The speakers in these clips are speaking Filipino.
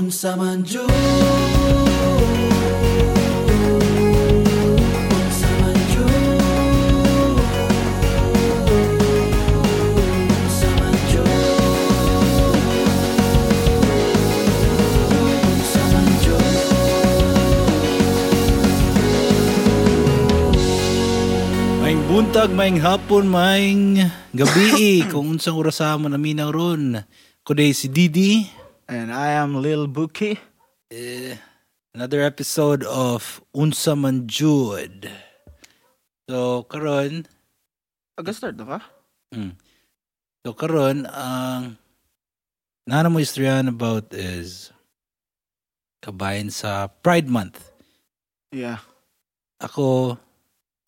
Unsa man jud buntag, maing hapon, maing gabi kung unsang orasama na minaw ron. Kuday si Didi. And I am Lil Buki. Eh, another episode of Unsa Man Jud. So, karon, Aga-start na ka? mm, so karon ang nana mo istoryahan about is kabayan sa Pride Month. Yeah. Ako,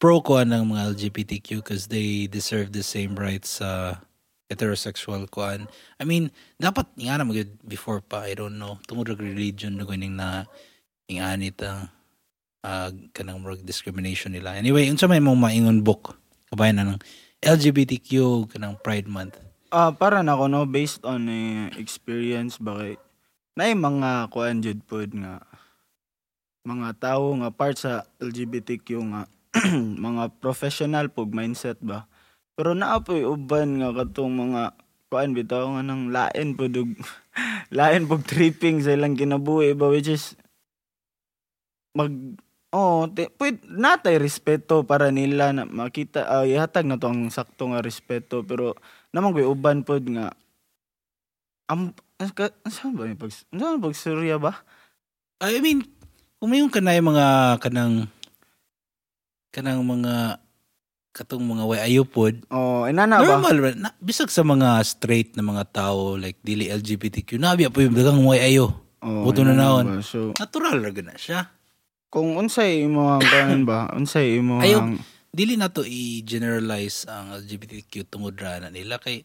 pro ko ng mga LGBTQ because they deserve the same rights sa heterosexual kuan. I mean, dapat nga na magud before pa, I don't know. Tungod og religion na ganing na inganit ang uh, kanang murag discrimination nila. Anyway, unsa may mong maingon book kabayan na ng LGBTQ kanang Pride Month. Ah, para na ako no based on eh, experience bakit na mga kuan jud pod nga mga tao nga part sa LGBTQ nga mga professional pug mindset ba. Pero naa po uban nga katong mga kuan bitaw nga nang lain pod og lain pug tripping sa ilang kinabuhi ba which is mag Oh, te, pwede, natay respeto para nila na makita, ah, ihatag na to ang sakto nga respeto, pero naman ko'y uban pod nga am ka, saan ba yung pag saan pag surya ba? I mean, kung may yung kanay mga kanang kanang mga katong mga way ayupod, Oh, inana ba? Normal ra. Na, bisag sa mga straight na mga tao like dili LGBTQ, nabi po yung dagang way ayo. Oh, Buto na naon. ba? So, Natural ra gana siya. kung unsay imo ang kanon ba? Unsay imo Ayaw. ang Dili na to i-generalize ang LGBTQ tungod ra na nila kay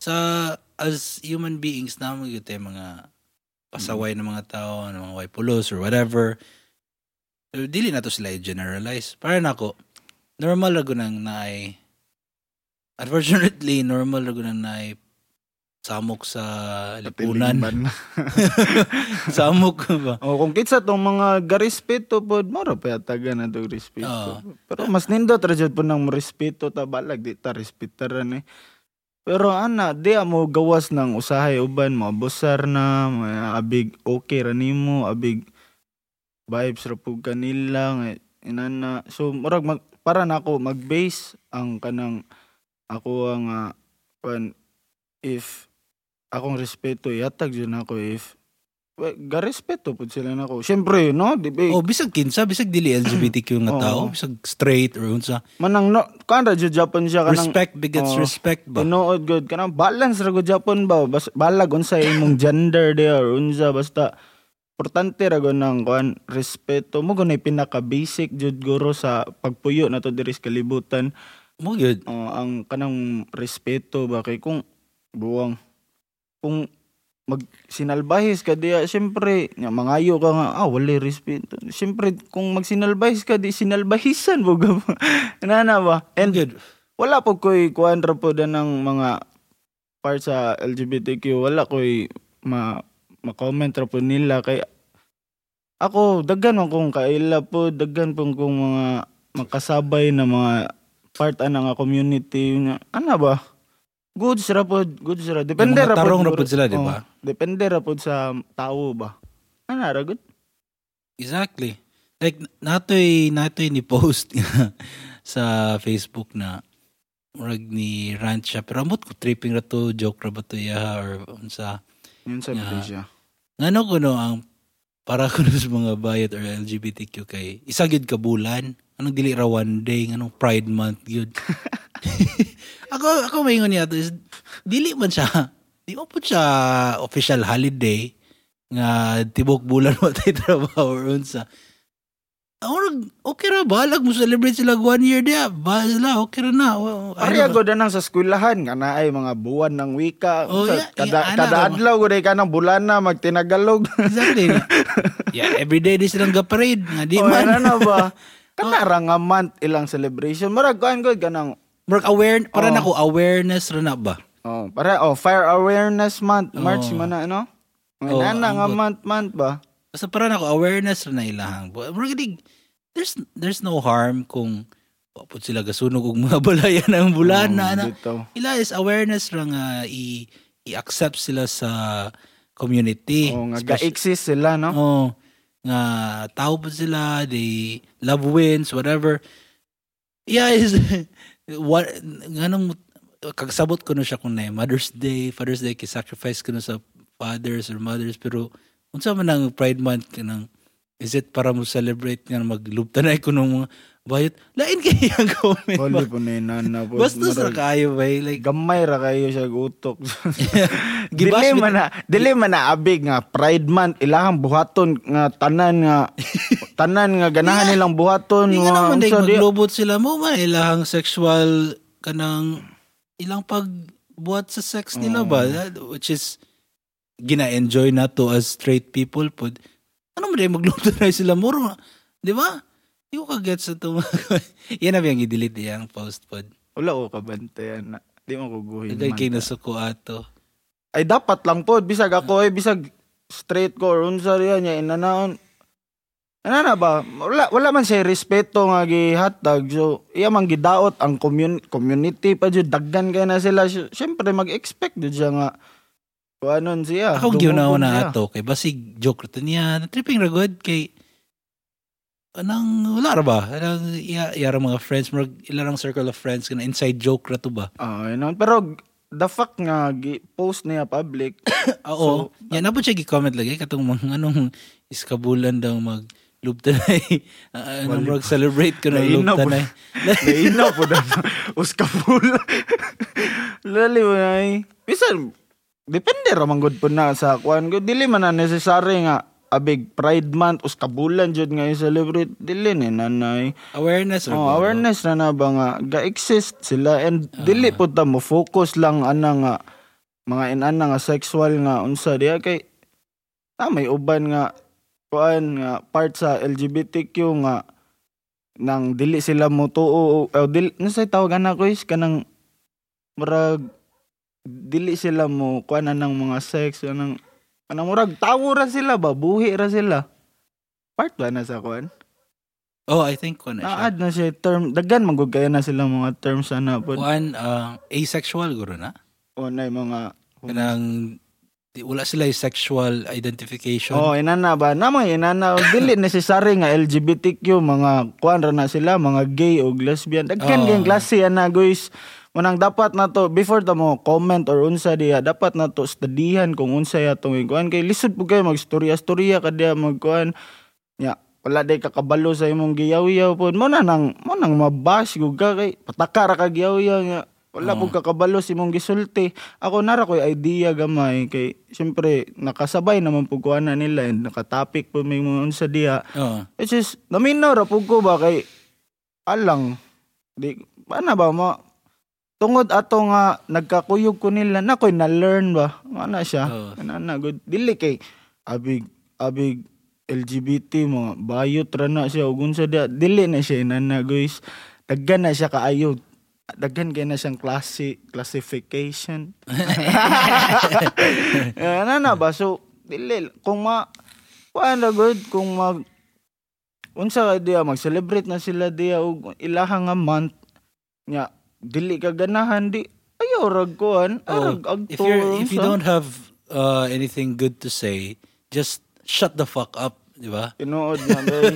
sa as human beings na mga mga pasaway na mga tao, na mga way pulos or whatever. So, dili na to sila i-generalize. Para na ako, normal ra gunang naay Unfortunately, normal ra gunang naay samok sa lipunan. samok ba? Oh, kung kitsa tong mga garespeto pod, mara pa yataga na tong respeto. Oo. Pero mas nindot ra jud po nang respeto ta balag di ta respetaran eh. Pero ana, di mo gawas ng usahay uban mo abusar na, may abig okay ra nimo, abig vibes ra pug kanila nga inana. So murag mag, para na ako mag-base ang kanang ako ang uh, pan if akong respeto yatag jud ako if well, ga respeto pud sila nako. Syempre no, di ba? O bisag kinsa, bisag dili LGBTQ nga tao, bisag straight or unsa. Manang no, kanra jud Japan siya kanang Respect begets Oo. respect ba? Tinuod good kanang balance ra gud Japan ba Bas, balag unsa imong gender there or unsa basta importante ra gud nang kuan respeto mo gunay pinaka basic jud guro sa pagpuyo nato diri sa kalibutan Mo gyud. Oh, ang kanang respeto ba kay kung buwang kung mag sinalbahis ka diya syempre nga mangayo ka nga ah wala respeto syempre kung magsinalbahis ka di sinalbahisan mo nana ba and Good. wala po ko'y kuhan ra po ng mga part sa LGBTQ. Wala ko'y ma, ma-comment ra po nila. Kay ako, daggan man kong kaila po, daggan po kong mga makasabay na mga part ana nga community. Nga, ano ba? Good ra po, good ra. Depende ra tarong ra po. sila, di ba? Oh, depende ra po sa tao ba? Ano ra, good? Exactly. Like natoy natoy ni post sa Facebook na murag ni rant siya pero amot ko tripping ra to joke ra ba to ya or unsa Yun sa siya. ngano ko no ang para ko sa mga bayad or LGBTQ kay isa gyud ka bulan? Anong dili ra one day? Nganong pride month gyud? Ako ako maingon niya is dili man siya di mo po siya official holiday nga tibok bulan wa tay trabaho or unsa Orag, okay ra, balag mo celebrate sila one year diya. Ba sila, okay ra na. Wa- Ari ano ako na nang sa eskwelahan nga naay mga buwan ng wika. Oh, Sa- yeah, kada yeah, kada ba? adlaw gud ka ng bulan na magtinagalog. Exactly. yeah, every day di silang ga-parade. Nga di oh, man. ano ba? Kana ra nga month ilang celebration. Murag kuan gud kanang Mark aware, para Oh. na ko awareness ra na ba? oh, para oh fire awareness month March Oh. man na ano? Mga Oh, nana nga ambot. month-month ba? Basta para ako awareness na ilahang. But really, there's there's no harm kung wapod sila gasunog og mga balayan ng bulan na Oh, na. bitaw. Ila is awareness ra nga i i-accept sila sa community. Oh, nga ga-exist sila, no? Oh, nga tao pa sila, they love wins, whatever. Yeah, is what nganong kagsabot ko no siya kung na Mother's Day, Father's Day, sacrifice ko no sa fathers or mothers pero unsa man ang Pride Month kanang is it para mo celebrate nga maglubtanay ko ng mga bayot? Lain kay ang comment Wala po na inana po. basta sa kayo ba eh, like Gamay ra kayo sa gutok. Man na, dili man na abig nga Pride Month. Ilahang buhaton nga tanan nga tanan nga ganahan nilang buhaton nga naman di- maglubot sila mo ba ilahang sexual kanang ilang pagbuhat sa sex nila ba? That- which is gina-enjoy na to as straight people pud ano man dahil maglubot na sila muro di ba di ko kagets sa ito yan na biyang i-delete yung post pod Wala ko kabantayan na. Di mo kuguhin Dagay man. kay nasuko ato Ay dapat lang po bisag ako eh bisag straight ko or unsa riya niya inanaon. Ano na ba? Wala, wala man siya respeto nga gihatag. So, iya man gidaot ang commun- community pa jud daggan kay na sila. Siyempre mag-expect jud siya nga kuanon siya. Ako giunaw na ato kay basig joke to niya tripping ra good kay anang wala ra ba anang iya, iya ra mga friends mga ilarang circle of friends kana inside joke ra to ba Ah, yun. Pero the fact nga post niya public. Oo. yan na po siya gi-comment lagi katong mga anong iskabulan daw mag lubtanay. Uh, anong celebrate ko ng Lainaw po. lubtanay. Lainaw po na. Uskapul. Lali mo na eh. Bisan, depende ramang good po na sa kuan. Ko. Dili man na necessary nga abig Pride Month uskabulan jud nga i-celebrate. Dili ni nanay. Awareness ra Oh, awareness na na ba nga ga-exist sila. And dili po ta mo focus lang ana nga mga inana nga sexual nga unsa. Diya kay ah, may uban nga kuan nga part sa LGBTQ nga nang dili sila mo tuo. O dili nasay tawag ana ko is kanang murag dili sila mo kuan ng mga sex kanang kanang murag tawo ra sila ba buhi ra sila part ba na sa kuan Oh, I think ko na siya. Na siya term. Daggan magug kaya na sila mga terms ana po. Kuan ah, asexual guro na. O na mga Kanang wala sila yung sexual identification. Oh, inana ba? Namang inana dili necessary nga LGBTQ mga kuan ra na sila, mga gay o lesbian. Oh. Dagkan oh. klase ana guys. Manang dapat na to before ta mo comment or unsa diya dapat na to studihan kung unsa ya tong kuan kay lisod po kayo magstorya-storya kadya magkuan. Ya, wala day kakabalo sa imong giyaw-yaw po. Mo na nang mo nang mabash gud ka kay pataka ra ka giyaw-yaw nga. Wala po kakabalo sa imong gisulti. Ako nara ko'y idea gamay kay siyempre nakasabay naman po kuana nila and nakatopic po may mga unsa diya. Oh. It's just naminaw ra po ko ba kay alang di ana ba mo tungod ato nga nagkakuyog ko nila na ko'y na-learn ba? Ana siya. Oo. ana na good. Dili kay abig abig LGBT mga bayot ra na siya. Ug unsa dia dili na siya inana guys. Daggan na siya kaayo daggan kay na siyang klase classification. Ana na ba? So dili kung ma paano good. Kung mag unsa ka diya mag-celebrate na sila diya og ilaha nga month nya dili ka ganahan di ayaw rag kuan Oh, arag agto if if you don't have uh, anything good to say, just shut the fuck up, di ba? tinuod na bay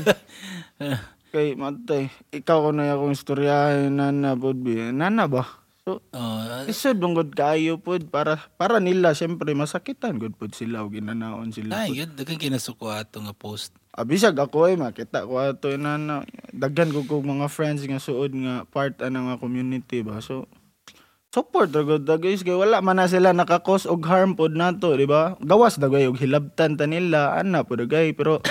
kay matay ikaw ko na akong istoryahin nana pod bi nana ba so Oh, isod bungod kaayo pod para para nila syempre masakitan good pod sila og ginanaon sila ay, yun, dagang kinasuko ato nga post. Abisag ako ay makita ko ato inana daghan ko kog mga friends nga suod nga part ana nga community ba. So support ra gud da guys. Kay wala man na sila nakakos og harm pod nato di ba? Gawas dagay og hilabtan ta nila ana pod dagay pero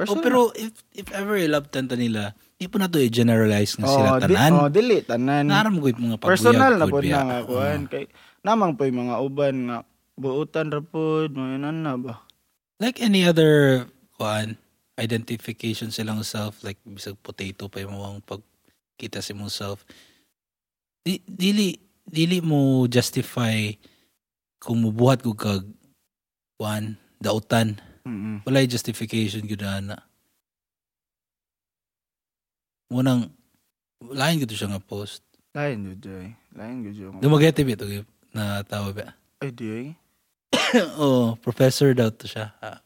Oh, pero if if ever ilabtan ta nila, di po na to i-generalize nga sila di, tanan. oh, dili tanan. Naram ko yung mga paguyag personal na biya. na nga kuan kay namang po yung mga uban nga buutan ra pod mga na ba? Like any other kuan identification silang self like bisag potato pa yung mga pagkita sa imong self. Di, dili dili mo justify kung mubuhat ko kag kuan dautan. Mm-mm. Wala justification gyud ana. Munang lain gito siya nga post. Lain jud jay. Lain jud yung. Dumagete bito na tawa ba. Ay di ay. oh, professor daw to siya. Ah,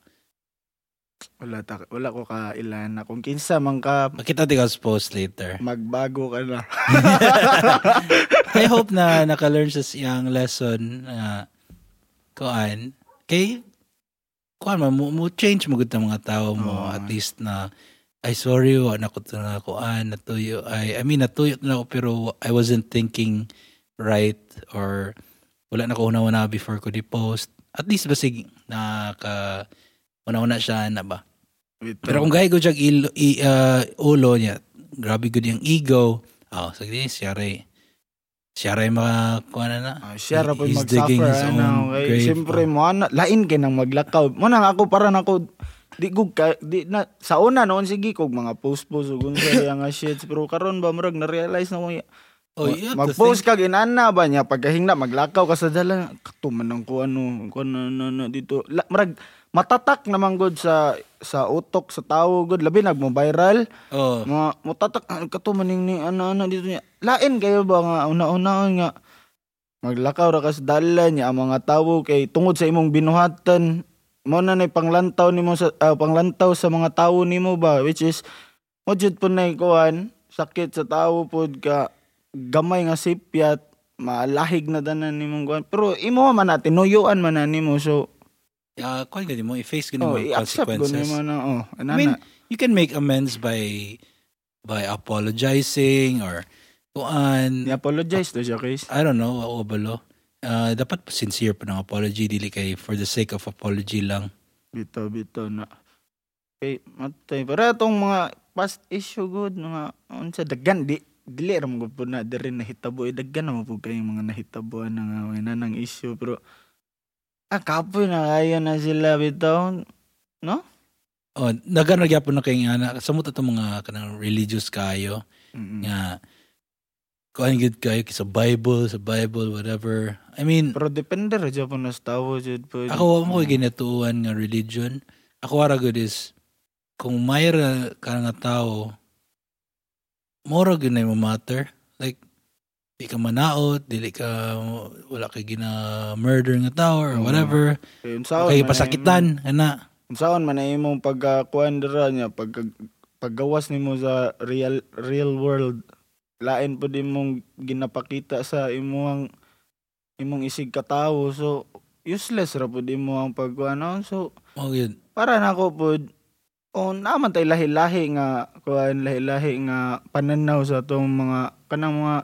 Wala ta wala ko ka ilan na kung kinsa man ka makita ti ka post later. magbago ka na. I hope na naka-learn sa siyang lesson na kuan kay kuan mo, mo, mo change mo gud mga tao mo Oo. at least na ay sorry wa na ko to na kuan natuyo ay I mean natuyo na ako pero I wasn't thinking right or wala na ko una-una before ko di-post at least basig naka una-una siya na ba. Pero kung gaya ko siya ilo, i, ah, ulo niya, grabe good yung ego. Oh, sige, siya rin. Siya rin mga, kuha na na. Ah, siya ra po mag-suffer ano, own kay grave. siyempre mo ana lain kay nang maglakaw. Mo nang ako para nako di gug ka, di na sa una noon sige kog mga post post ug unsa nga shit pero karon ba murag na realize na ko Oh, to mag-post ka ginana ba niya? Pagkahingna maglakaw ka sa dala. Katuman ng ko ano ko na, na, na, dito. La, murag matatak naman gud sa sa utok sa tawo gud labi nagmo viral Oh, mga mutatak ah, katuman ning ni ana ana dito niya. Lain kayo ba nga una-una nga maglakaw ra ka sa dala niya ang mga tawo kay tungod sa imong binuhatan. Mo na nay panglantaw nimo sa ah, panglantaw sa mga tawo nimo ba? Which is mo jud po nay kuan sakit sa tawo pod ka gamay nga sipyat malahig na danan nimong kuan pero imo man na tinuyuan man na nimo so uh, kuha ka mo, i-face ka oh, mo yung consequences. nimo na oh I ana mean, you can make amends by by apologizing or kuan. i-apologize to siya case I don't know, ako balo. Uh, dapat sincere pa ng apology, dili kay for the sake of apology lang. Bito, bito na. Okay, matay. Para itong mga past issue good, mga, unsa, dagan, di, dili ram ko po na diri nahitabo. Eh, dagan naman po kayong mga nahitabuan na nga, may nanang issue. Pero, ah, kapoy na kaya na sila, bitaw. No? Oh, nagano gyapon na kay nga na samot ato mga kanang religious kayo. Mm-mm. nga kuan gid kayo sa Bible, sa Bible, whatever. I mean, Pero depende ra dyan po na sa tawo, jud po. ako mo ko'y ginatuan nga religion. Ako ara good is kung mayra ka nga tao, mora gyud na mo matter. Like di ka manaot, dili ka wala kay gina murder nga tao or Oo. whatever. Kay Okay, pasakitan ana. Unsaon man na imong pagkakuan dira niya pag paggawas nimo sa real real world lain po din mong ginapakita sa imong imong isig katawo so useless ra po din mo ang pagkuan so Oh, yun. para nako po o naman tay lahi-lahi nga kuan lahi-lahi nga pananaw sa tong mga kanang mga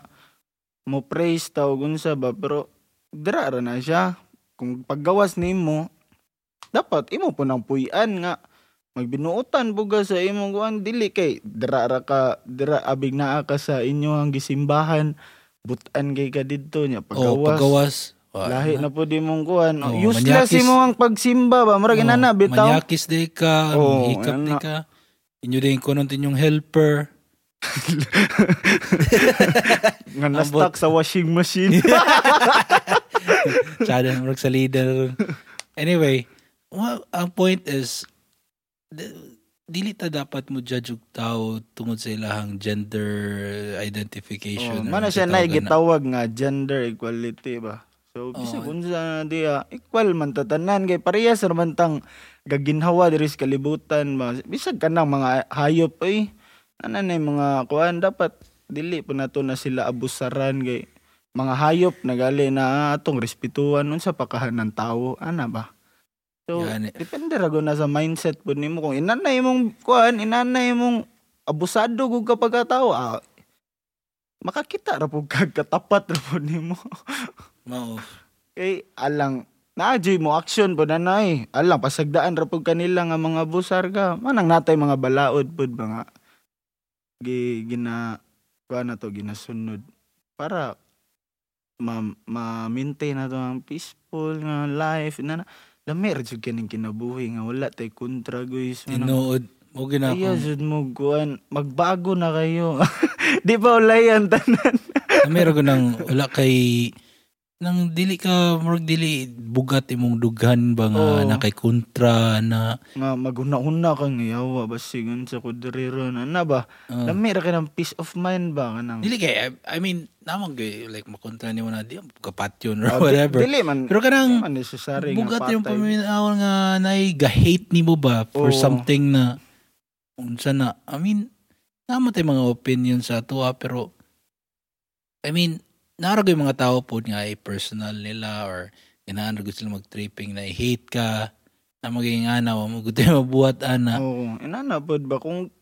mo praise ta og unsa ba pero dira ra na siya. Kung paggawas nimo dapat imo po nang puy-an nga magbinuotan buga sa imong kuan dili kay dira ra ka dira abig naa ka sa inyo ang gisimbahan. Butan kay ka didto nya Oh, paggawas Oh, lahi na po di mong kuan Oh, useless manyakis. imo ang pagsimba ba murag oh, inana bitaw Manyakis day ka, Oh, hikap ana. ka. Inyo din kunon inyong helper. nga na-stuck sa washing machine. Sada na sa leader. Anyway, well, ang point is, dili ta dapat mo judge og tao tungod sa ilahang gender oh, identification. or mana siya na na- gitawag nga gender equality ba. So bisag Oh. unsa na diya equal man tatanan kay parehas ra man tang gaginhawa diri sa kalibutan. Bisag kanang mga hayop ay ana na yung mga kuan dapat dili pa nato na sila abusaran kay mga hayop nagali na atong respetuhan unsa pa kahanan tawo ana ba. So, Yan depende ra na sa mindset po nimo kung inanay mong kuan, inanay mong abusado gud ka pagkatao. Ah, makakita ra pug kag katapat ra po nimo. Mao. Kay alang naadyoy mo action po nanay. Alang pasagdaan ra pug kanila nga mga busar ka. Manang natay mga balaod pud ba nga gi gina kuan na to ginasunod para ma, ma-maintain na to ang peaceful nga life na lami ra jud kaning kinabuhi nga wala tay kontra guys Tinuod. Mo gina Iya jud mo kuan magbago na kayo di ba ulay ang tanan Meron ko nang wala kay nang dili ka murag dili bugat imong dughan ba nga Oo. na kay kontra na nga maguna-una kang yawa basigan sa kudrero na na ba Oo. lami ra ka ng peace of mind ba kanang dili kay I, I mean namang kay like makontra ni mo na di kapatyon or Oh, di- whatever dili man pero kanang man necessary nga bugat yung patay. paminawan nga nay ga-hate ni mo ba for Oo. something na unsa na I mean naman tayo mga opinion sa tuwa pero I mean narag yung mga tao po nga ay personal nila or ganahan gud sila mag-tripping na i-hate ka na magiging anaw mo gud tayo mabuhat ana. Oo, inana pod ba? Kung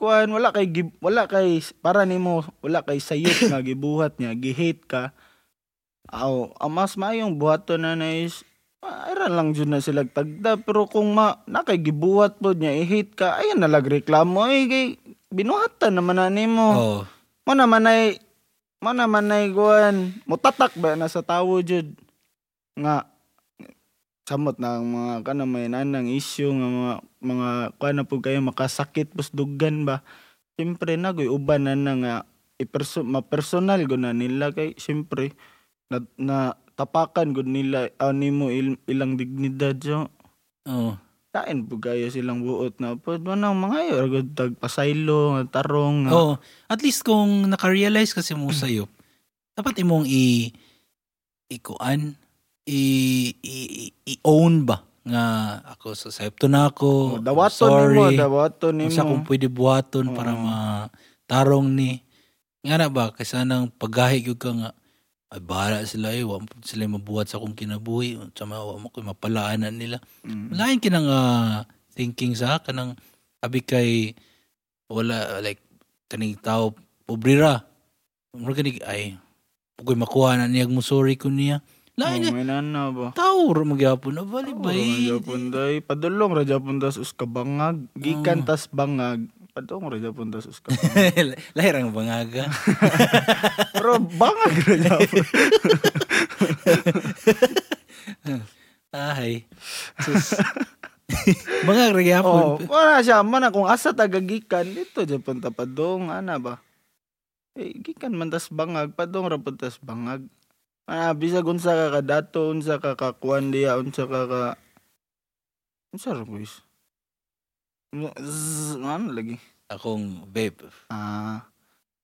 kuan wala kay gib- wala kay para nimo wala kay sayop nga gibuhat niya gi-hate ka. Aw, ang mas maayong buhaton na na is ayra lang jud na sila tagda. Pero kung ma na kay gibuhat pod niya i-hate ka ayan na lag reklamo ay kay binuhatan naman na nimo. oh Mo naman ay mo naman ay kuan mutatak ba? Na sa tawo jud. Nga samot na ang mga kana may nanang issue nga mga mga kuan na pud kayo makasakit pus duggan ba? Siyempre nagoy uban na na nga iperso ma-personal go na nila kay siyempre na, na tapakan gud nila ah, nimo il, ilang dignidad so oh kain pud kayo silang buot na pud manang mga yo gud tag pasaylo nga tarong nga oh at least kung naka-realize kasi mo sa'yo dapat imong i ikuan i, i, i- i-own ba nga ako sa septo na ako Oh, dawaton sorry nimo dawaton nimo Unsa kung pwede buhaton para Oo. matarong ni. Nga na ba, kaysa nang paggahi gyud ka nga, ay bahala sila eh, wa sila mabuhat sa akong kinabuhi, sa mga wa mo ko'y mapalaanan nila. Mm. Lain kinang ah, thinking sa kanang abi kay wala like kaning tao pobre ra. Mura kanig ay ko'y makuha na niya mo sorry ko niya. Lain Oh, nga may nana ba tao ra magyapon na bali ba eh. Japon day padulong ra Japon das us kabangag gikan tas bangag padulong ra Japon das us kabangag Lahir ang bangaga. pero bangag ra Japon Ay. Sus. Mga magyapon. oh wala siya man na kung asa tagagikan dito Japon ta padong ana ba eh gikan man tas bangag padong ra tas bangag ah bisag unsa ka kadato unsa ka kakuan diya unsa ka ka unsa ra Zzz, ano lagi Akong babe. Ah.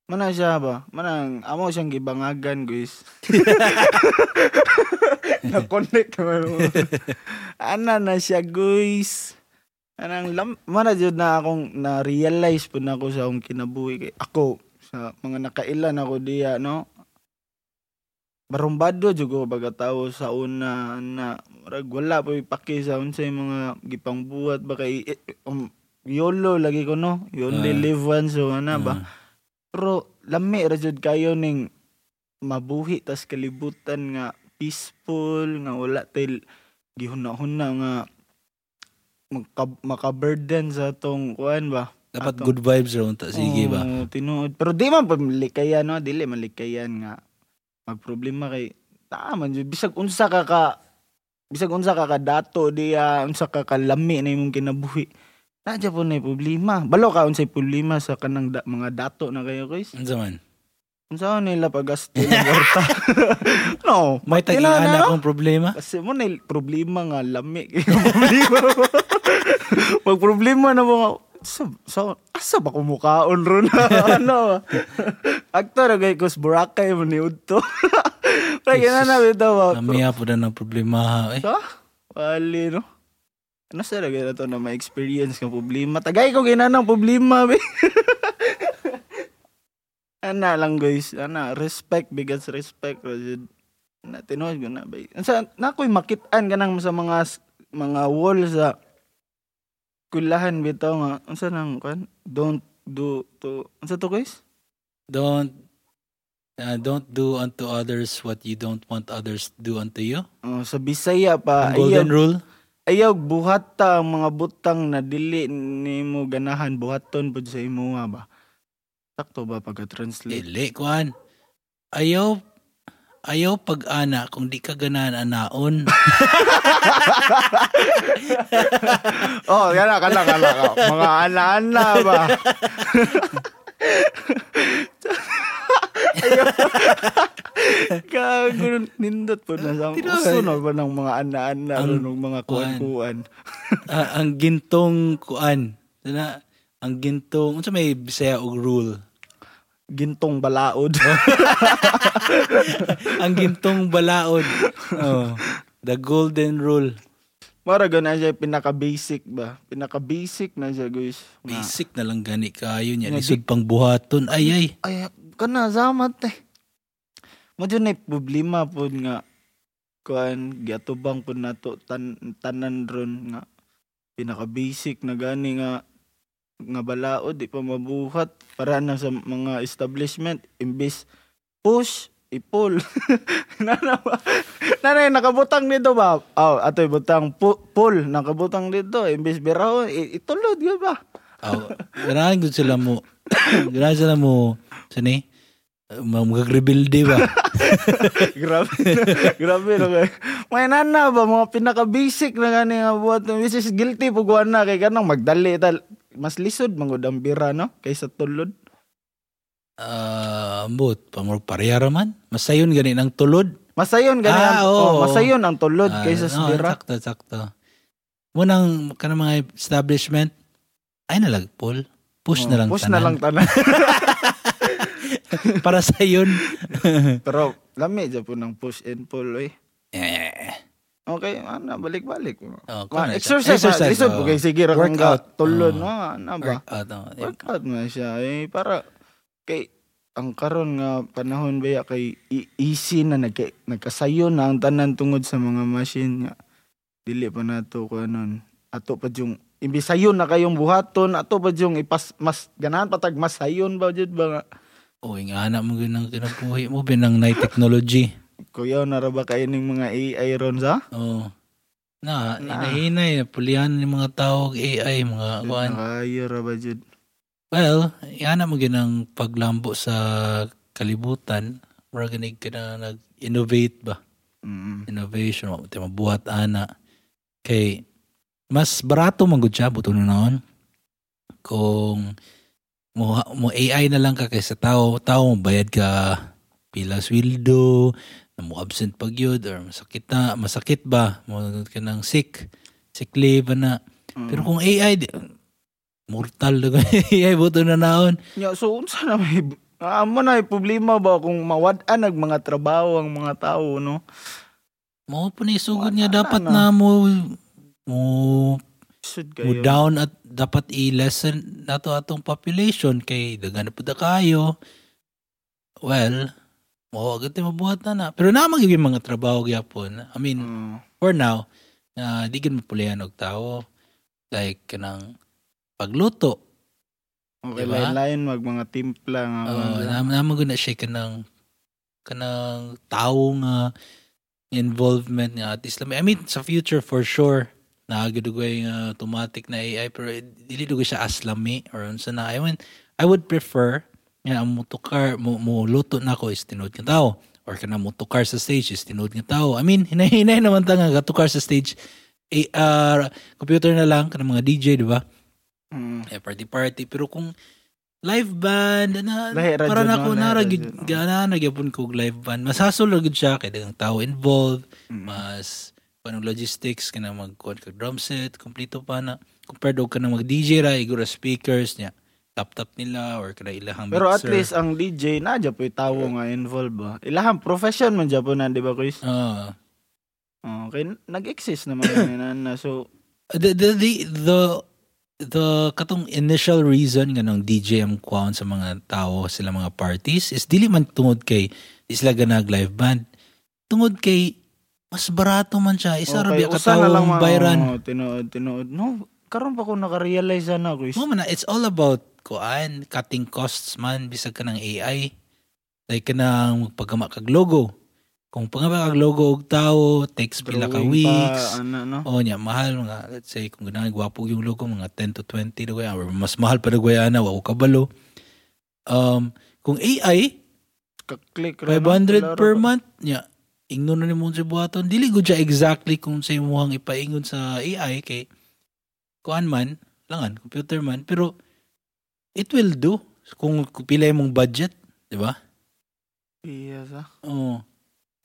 Mana siya ba? Manang amo siyang gibangagan, guys. Na-connect naman mo. Ana na siya, guys. Anang lam mana jud na akong na-realize po na ako sa akong kinabuhi kay ako sa mga nakailan ako diya no. Barumbado jud ko baga tao sa una na wala pa paki sa unsay mga gipangbuhat ba kay eh, um, YOLO lagi ko no. You only Ah. live once so ana ba. Ah. Pero lami ra jud kayo ning mabuhi tas kalibutan nga peaceful nga wala tay gihuna-huna nga magka- maka-burden sa tong kuan ba. Dapat Ato. good vibes ra unta. Sige ba? Oo, tinuod. Pero di man pamilikayan no, dili man likayan nga magproblema kay tama jud bisag unsa ka ka bisag unsa ka ka dato diya unsa ka kalami na imong kinabuhi. Nadya po na problema. Balo ka unsay problema sa kanang da- mga dato na kayo guys. Unsa man? Unsa nila pagasto ng kwarta? no, May anak no? akong problema. Kasi mo na problema nga lami. problema. Pag problema na mga sa, sa, asa ba kumukaon ron ano aktor agay kus Boracay mo ni Udto lagi na na bitaw ba Namiya po na ng problema. ha, Eh. sa wali no ano sa lagi na to na may experience ng problema. Tagay ko ginanang problema be. Ana lang guys. Ana respect bigas respect Rajud na tinuod ko na ba sa nakoy makitaan ganang sa mga mga wall sa kulahan bitaw nga. Unsa nang kan don't do to unsa to guys? Don't uh, don't do unto others what you don't want others to do unto you. oh, sa Bisaya pa Ang golden rule. Ayaw buhata ang mga butang na dili nimo ganahan buhaton pud sa imuha ba sakto ba pagka-translate Dili, kuan. Ayaw, ayaw pag-ana kung di ka ganahan anaon. oh kana kana kana ka. mga ana-ana ba Kago, nindot po na sa na ba ng mga ana-ana Ang ng mga kuan. kuan-kuan. Ah, ang gintong kuan. Na, ang gintong, unsa may Bisaya og rule. Gintong balaod. ang gintong balaod. Oh, the golden rule. Mara na siya pinaka-basic ba? Pinaka-basic na siya, guys. Basic na lang gani kayo niya. Lisod pang buhaton. Ay, ay. Ay, kana, samat eh. Madyo na problema po nga kuan giatubang po nato tan, tanan ron nga pinaka-basic na gani nga nga balaod di pa mabuhat para na sa mga establishment imbis push ipol nana ba nana nakabutang dito ba oh atoy butang pu- pull nakabutang dito imbis biraw itulod gyud ba Oh, gud sila mo. ganahan sila mo. Sani? Mag-rebuild ba? grabe grabe no kay may nana ba mga pinaka basic na gani nga buhat which is guilty pug na kay kanang magdali tal mas lisod mangod ang bira no kaysa tulod Ah, ambot, pamor pareha raman. Masayon gani ng tulod. masayon gani Ah, ang, oo. oh, masayon ang tulod Ah, kaysa sa oh, bira Sakto, sakto. Munang kanang mga establishment ay nalagpol. Push na Oh, lang push tanan. na lang tanan Para sa yun. pero lami dyan po ng push and pull eh eh. Okay, ana balik-balik. Oh, Ma, kuna siya. exercise, exercise lisod oh. po kay sige Workout. ga tulod Oh. no ana ba. Workout. oh. Workout na siya eh para kay ang karon nga panahon baya kay easy na nagka, nagkasayo na ang tanan tungod sa mga machine nga dili pa nato ko anon ato pa yung imbis sayon na kayong buhaton ato pa yung ipas mas ganahan patag mas sayon ba jud ba nga Nga anak mo ginang kinabuhi mo binang night technology. kuya na ra ba kay ning mga AI ron sa Oh. Na, Na. hinahinay, pulihan ng mga tao AI, mga kuan. nakayo ra ba jud Well, yan mo ginang paglambo sa kalibutan. Mura ganig ka na nag-innovate ba? mm. Innovation, mabuhat ana. Kay, mas barato man gud siya, buto na noon. Kung mo, mo AI na lang ka kaysa tao, tao mo bayad ka pila sweldo, na mo absent pag yun, or masakit na, masakit ba, mo ka ng sick, sick leave na. Pero kung AI, di, mortal na AI, buto na naon. Ya, so unsa na may amo na may problema ba kung mawad-an nag mga trabaho ang mga tao no? Mo po ni sugod niya na, dapat no? na mo mo mo down at dapat i-lessen nato atong population kay daghan na pud kayo. Well, mo agad tayo mabuhat na na. Pero na magiging mga trabaho gyapon. I mean, Mm. for now, na di gid mapulihan og tao like kanang pagluto. Okay, Diba? lain-lain mag mga timpla nga. Uh, mga- na naman na siya kanang kanang tao nga involvement nga at Islam. I mean, sa future for sure, naagidugay nga automatic na AI pero dili dugay siya aslami or unsa na. I mean, I would prefer nga ang mutukar mo, mo luto na ko is tinuod nga tao or kana mo tukar sa stage is tinuod nga tao. I mean, hinahinay naman ta nga gatukar sa stage eh, ah, computer na lang kanang mga DJ, di ba? Mm. eh, party party pero kung live band na Lahi ra para na ko na gana nagyapon ko og live band masasol gud siya kay daghang tao involved Mm. mas kanang logistics kana mag kuwan ka drum set kompleto pa na compared og kanang mag DJ ra igura speakers niya laptop nila or kana ilahang Pero at mixer. least ang DJ na dyan po yung tao nga involved ba. Ilahang profession man dyan po na, di ba, Chris? Ah. Okay, nag-exist naman yun na. So, the the the the, the katong initial reason nga ng DJ ang kuwan sa mga tao sila mga parties is dili man tungod kay di sila ganag live band tungod kay mas barato man siya isa okay, ka tawo mga bayran oh, tinuod, tinuod. No, karon pa ko naka-realize na, Chris. mo man na, it's all about kuan cutting costs man bisag ka ng AI like kanang pagkama kag logo kung pagkama kag logo og tao takes pila ka weeks Pa, ano, no? Oh, nya mahal mga let's say kung ganang gwapo yung logo mga 10 to 20 na kaya or mas mahal pa na kaya na wa ko kabalo. Um kung AI Ka-click ra, no? 500 Klaro per month nya ingnon na nimo sa buhaton dili gud siya exactly kung sa imong ipaingon sa AI kay kuan man langan computer man pero it will do kung pila imong budget di ba Iya sa. oh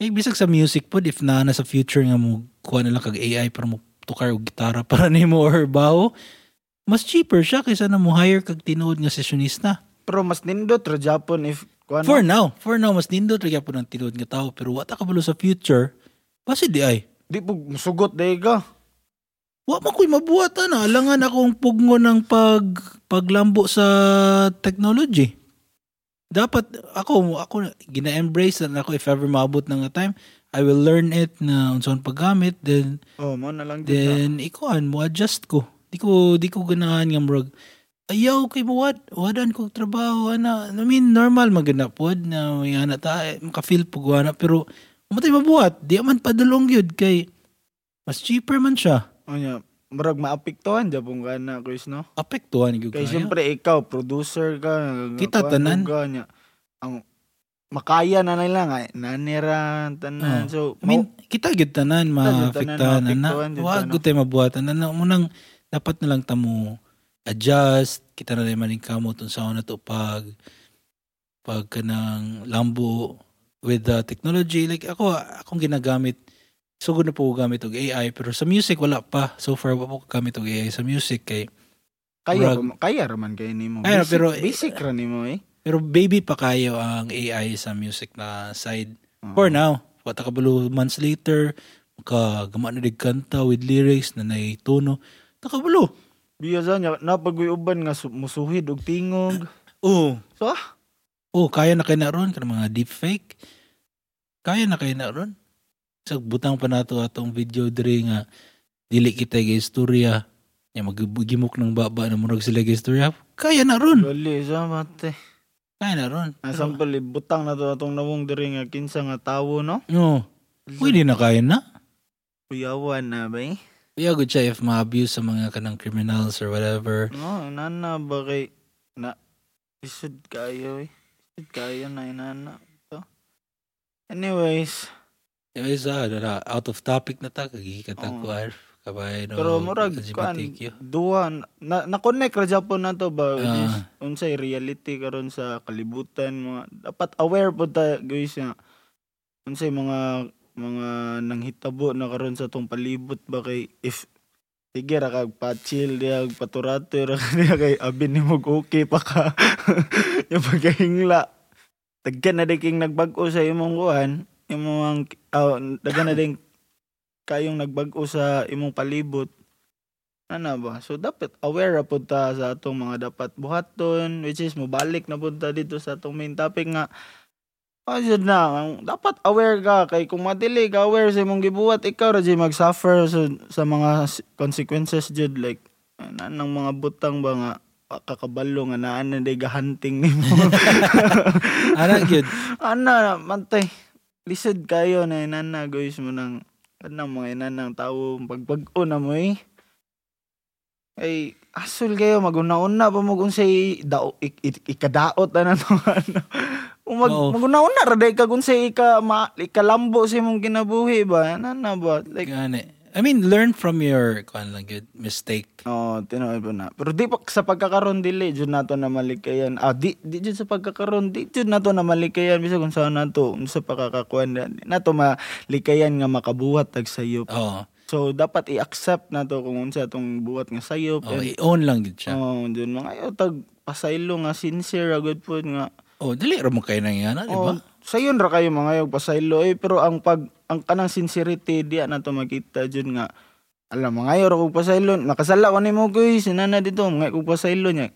Eh, bisag sa music pod, if na na sa future nga mo, kuha na lang kag AI para mo tukar og gitara para nimo or bawo, mas cheaper siya kaysa na mo hire kag tinuod nga sessionista. Pero mas nindot ra Japon if kuan For now, for now, mas nindot ra po ng tinuod nga tao, pero wata ka sa future, basi di ay. di po musugot day ka. Wa man ko'y mabuhat na. Alangan akong pugno ng pag, paglambo sa technology. Dapat ako, ako gina-embrace na ako if ever maabot na nga time, I will learn it na unsaon paggamit, then Oh, mo na lang din. then ikuan mo adjust ko. Di ko di ko ganahan nga murag ayaw kay mo what wadan ko trabaho ana I mean normal magana pod na may ana ta eh, maka-feel pug ana pero umatay mabuhat di man padulong gyud kay mas cheaper man siya Oh, nya, murag maapektuhan Japon ka na, Chris, no? apektuhan gyud Kaya kayo siyempre ikaw, producer ka. Kita, tanan. ka niya. Ang makaya na nila nga, nanira, tanan. So, I mean, kita gyud tanan na. maapektuhan gyud Wa gyud tay mabuhatan na munang dapat na lang tamo adjust kita na naman yung kamot sa na to pag pag kanang lambo with the technology like ako akong ginagamit sugod na po gamit og AI pero sa music wala pa so far wala po gamit og AI sa music kay kaya, pa- kaya raman kayo ni mo. Kaya, Basic, pero- basic ra ni mo, eh. pero baby pa kayo ang AI sa music na side Oo. For now, wata ka months later, ka gama na kanta with lyrics na nay tono. Takabalo. Biya sa niya, napagoy uban nga su- musuhid og tingog. Oh. So, ah, Oh, kaya na kayo na ron kanang mga deepfake. Kaya na kayo na ron. Sa butang pa nato atong video diri nga dili kita ga istorya. Ya magimok ng baba na murag sila ga istorya. Kaya na ron. gali sa mate. Kaya na ron. Ang sample, butang na to atong nawong diri nga kinsa nga tawo, no? No. Pwede na kaya na. Kuyawan na ba eh? Kaya good siya if ma-abuse sa mga kanang criminals or whatever. No, inana ba kay na isud kayo eh. Isud kayo na inana. To. Anyways, Anyways, ah, na, out of topic na ta, kagikatag Oo. ko, Arf. Kabay, no, pero murag kan duha na na connect ra Japon na to ba is Ah. unsay reality karon sa kalibutan mga dapat aware po ta guys nga unsay mga mga nanghitabo na karon sa tong palibot ba kay if sige ra kag pa-chill diya paturato ra kay abin nimo okay pa ka. Yung pagkahingla. Daghan na diking nagbag-o sa imong kuan imong uh, daghan na ding kayong nagbag-o sa imong palibot. Ana ba? So dapat aware ra pud ta sa atong mga dapat buhaton which is mobalik na pud ta dito sa atong main topic nga Ayun na, dapat aware ka kay kung madili ka aware sa imong gibuhat ikaw ra mag-suffer sa, sa mga consequences jud like nang mga butang ba nga ah, kakabalo nga naa na day gahanting nimo Ana, good. ana mantay lisod kayo na inana guys mo nang kanang mga inanang tao pagbag-o na mo eh. Ay asol kayo maguna-una pa mo kung say dao ik, ik, ikadaot na to ano Kung mag, Oo. maguna-una ra day ka kung say ika ma, ikalambo sa imong kinabuhi ba nana ba like Gani. I mean, learn from your, kuan lang, good, mistake. Oh, tinuod po na. Pero di pa sa pagkakaroon dili jud nato na malikayan. Ah, di di jud sa pagkakaroon di jud nato na malikayan bisa kung saan nato unsa pakakakuan na- nato malikayan nga makabuhat tag sayop. Oo. So dapat i-accept nato kung unsa tong buhat nga sayop. Oh, and, i-own lang good siya. oh, dun mga ayo tag pasaylo nga sincere ra good po nga. Oh, dili ra mo kayo nang yana, di Oh, ba? sayon ra kayo mga yung pasaylo eh pero ang pag ang kanang sincerity diya nato makita jud nga alam mga ayo ra kog pasaylo nakasala ko nimo ko sinana dito mga kog pasaylo niya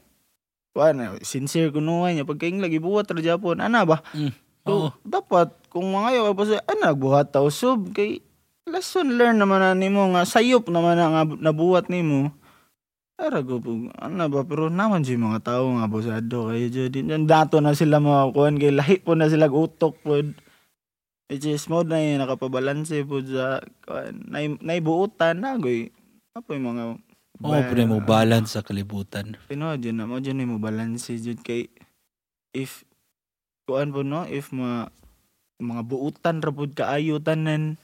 Kuan, sincere kuno niya pagkaing lagi buhat ra Japon ana ba Mm. so Oo. dapat kung mga ayo kay pasaylo ana buhat ta usab kay lesson learn naman na nimo nga sayop naman na nga nabuhat nimo Ara go po, ano ba, pero naman siya mga tao nga abusado kayo dyan. Dato na sila mga kuhan kay lahi po na sila utok po. Which is mo na yung nakapabalanse po sa. Nay, naibuutan na goy. Apa yung mga Oo, pre mo balance sa kalibutan. Pino, dyan na mo dyan mo balanse dyan kay if kuan po no, if mga mga buutan ra pud kaayo tanan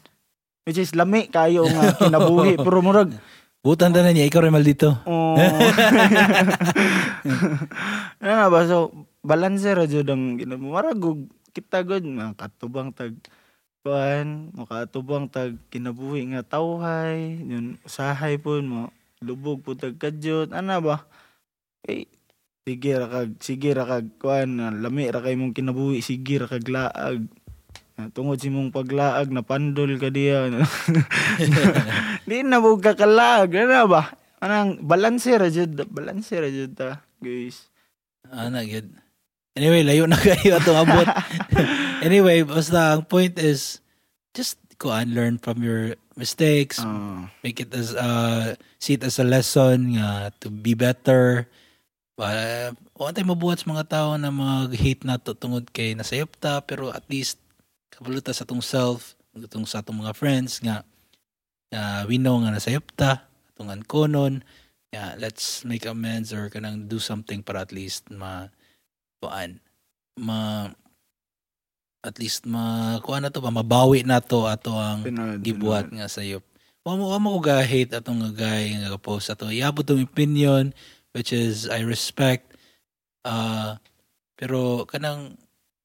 which is lami kayo nga kinabuhi pero murag Butan na niya, ikaw rin maldito. Oh. ano na ba? So, balanse ra jud ang ginamo. Maragog kita gud mga katubang tag kuan makatubang tag kinabuhi nga tawhay yun usahay po mo lubog po tag kadyot ana ba eh sige ra kag sige ra kag kuan lami ra kay mong kinabuhi sige ra kag laag tungod si mong paglaag na pandol ka diya di na mo kakalaag ana ba anang balanse ra jud balanse ra jud ta guys Ana, good. Anyway, layo na kayo atong abot. anyway, basta ang point is, just go and learn from your mistakes. Ah, Make it as, uh, see it as a lesson nga to be better. Uh, Huwag tayo mabuhat sa mga tao na mag-hate na to tungod kay nasayop ta, pero at least kabaluta sa atong self, itong sa atong mga friends nga uh, we know nga nasayop ta, atong ankonon, yeah, let's make amends or kanang do something para at least ma kuan ma at least ma kuan na to ba mabawi na to ato ang gibuhat nga sayop. Wa mo wa mo ko ga hate atong nga guy nga post ato. Iabot tong opinion which is I respect uh, pero kanang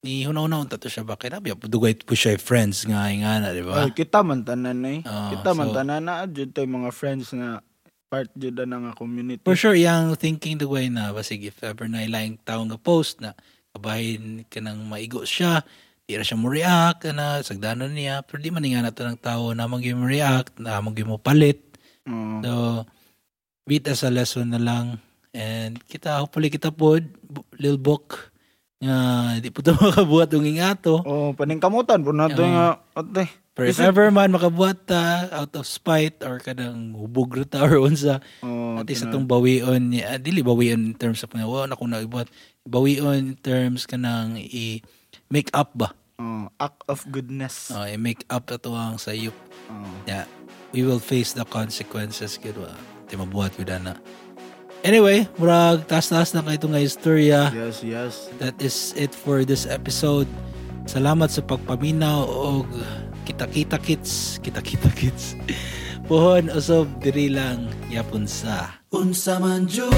ni hunaw-hunaw ta to siya ba kay nabi dugay po siya friends nga nga na di ba? Ay, kita man tanan eh. Ah, kita man tanan na jud tay mga friends nga part jud na nga community. For sure, yang thinking way na, basig if ever na ilang tao nga post na, kabahin ka nang maigo siya, di ra siya mo react, na, sagdanon niya, pero di man nga nato ng tao na mag mo react, na mag mo palit. Oo. So, beat as a lesson na lang. And kita, hopefully kita po, Lil Book, nga di po ito makabuhat ng ingato. Oh, paningkamutan po nato Oo. nga ate. Pero if ever man makabuhat ta, out of spite, or kanang hubog ta, or unsa, Oh, At least atong bawion ah, dili bawion in terms of nga, wow, na kung naibuhat, bawion in terms ka ng i-make up ba? Oh, act of goodness. Uh, i-make up ato ang sayop. Oh. Yeah, we will face the consequences kid wa. Di mabuhat yun na. Anyway, murag taas-taas na kayo nga istorya. Yes, yes. That is it for this episode. Salamat sa pagpaminaw og kita-kita kits, kita-kita kits. Pohon usab diri lang yapon sa Unsa man jud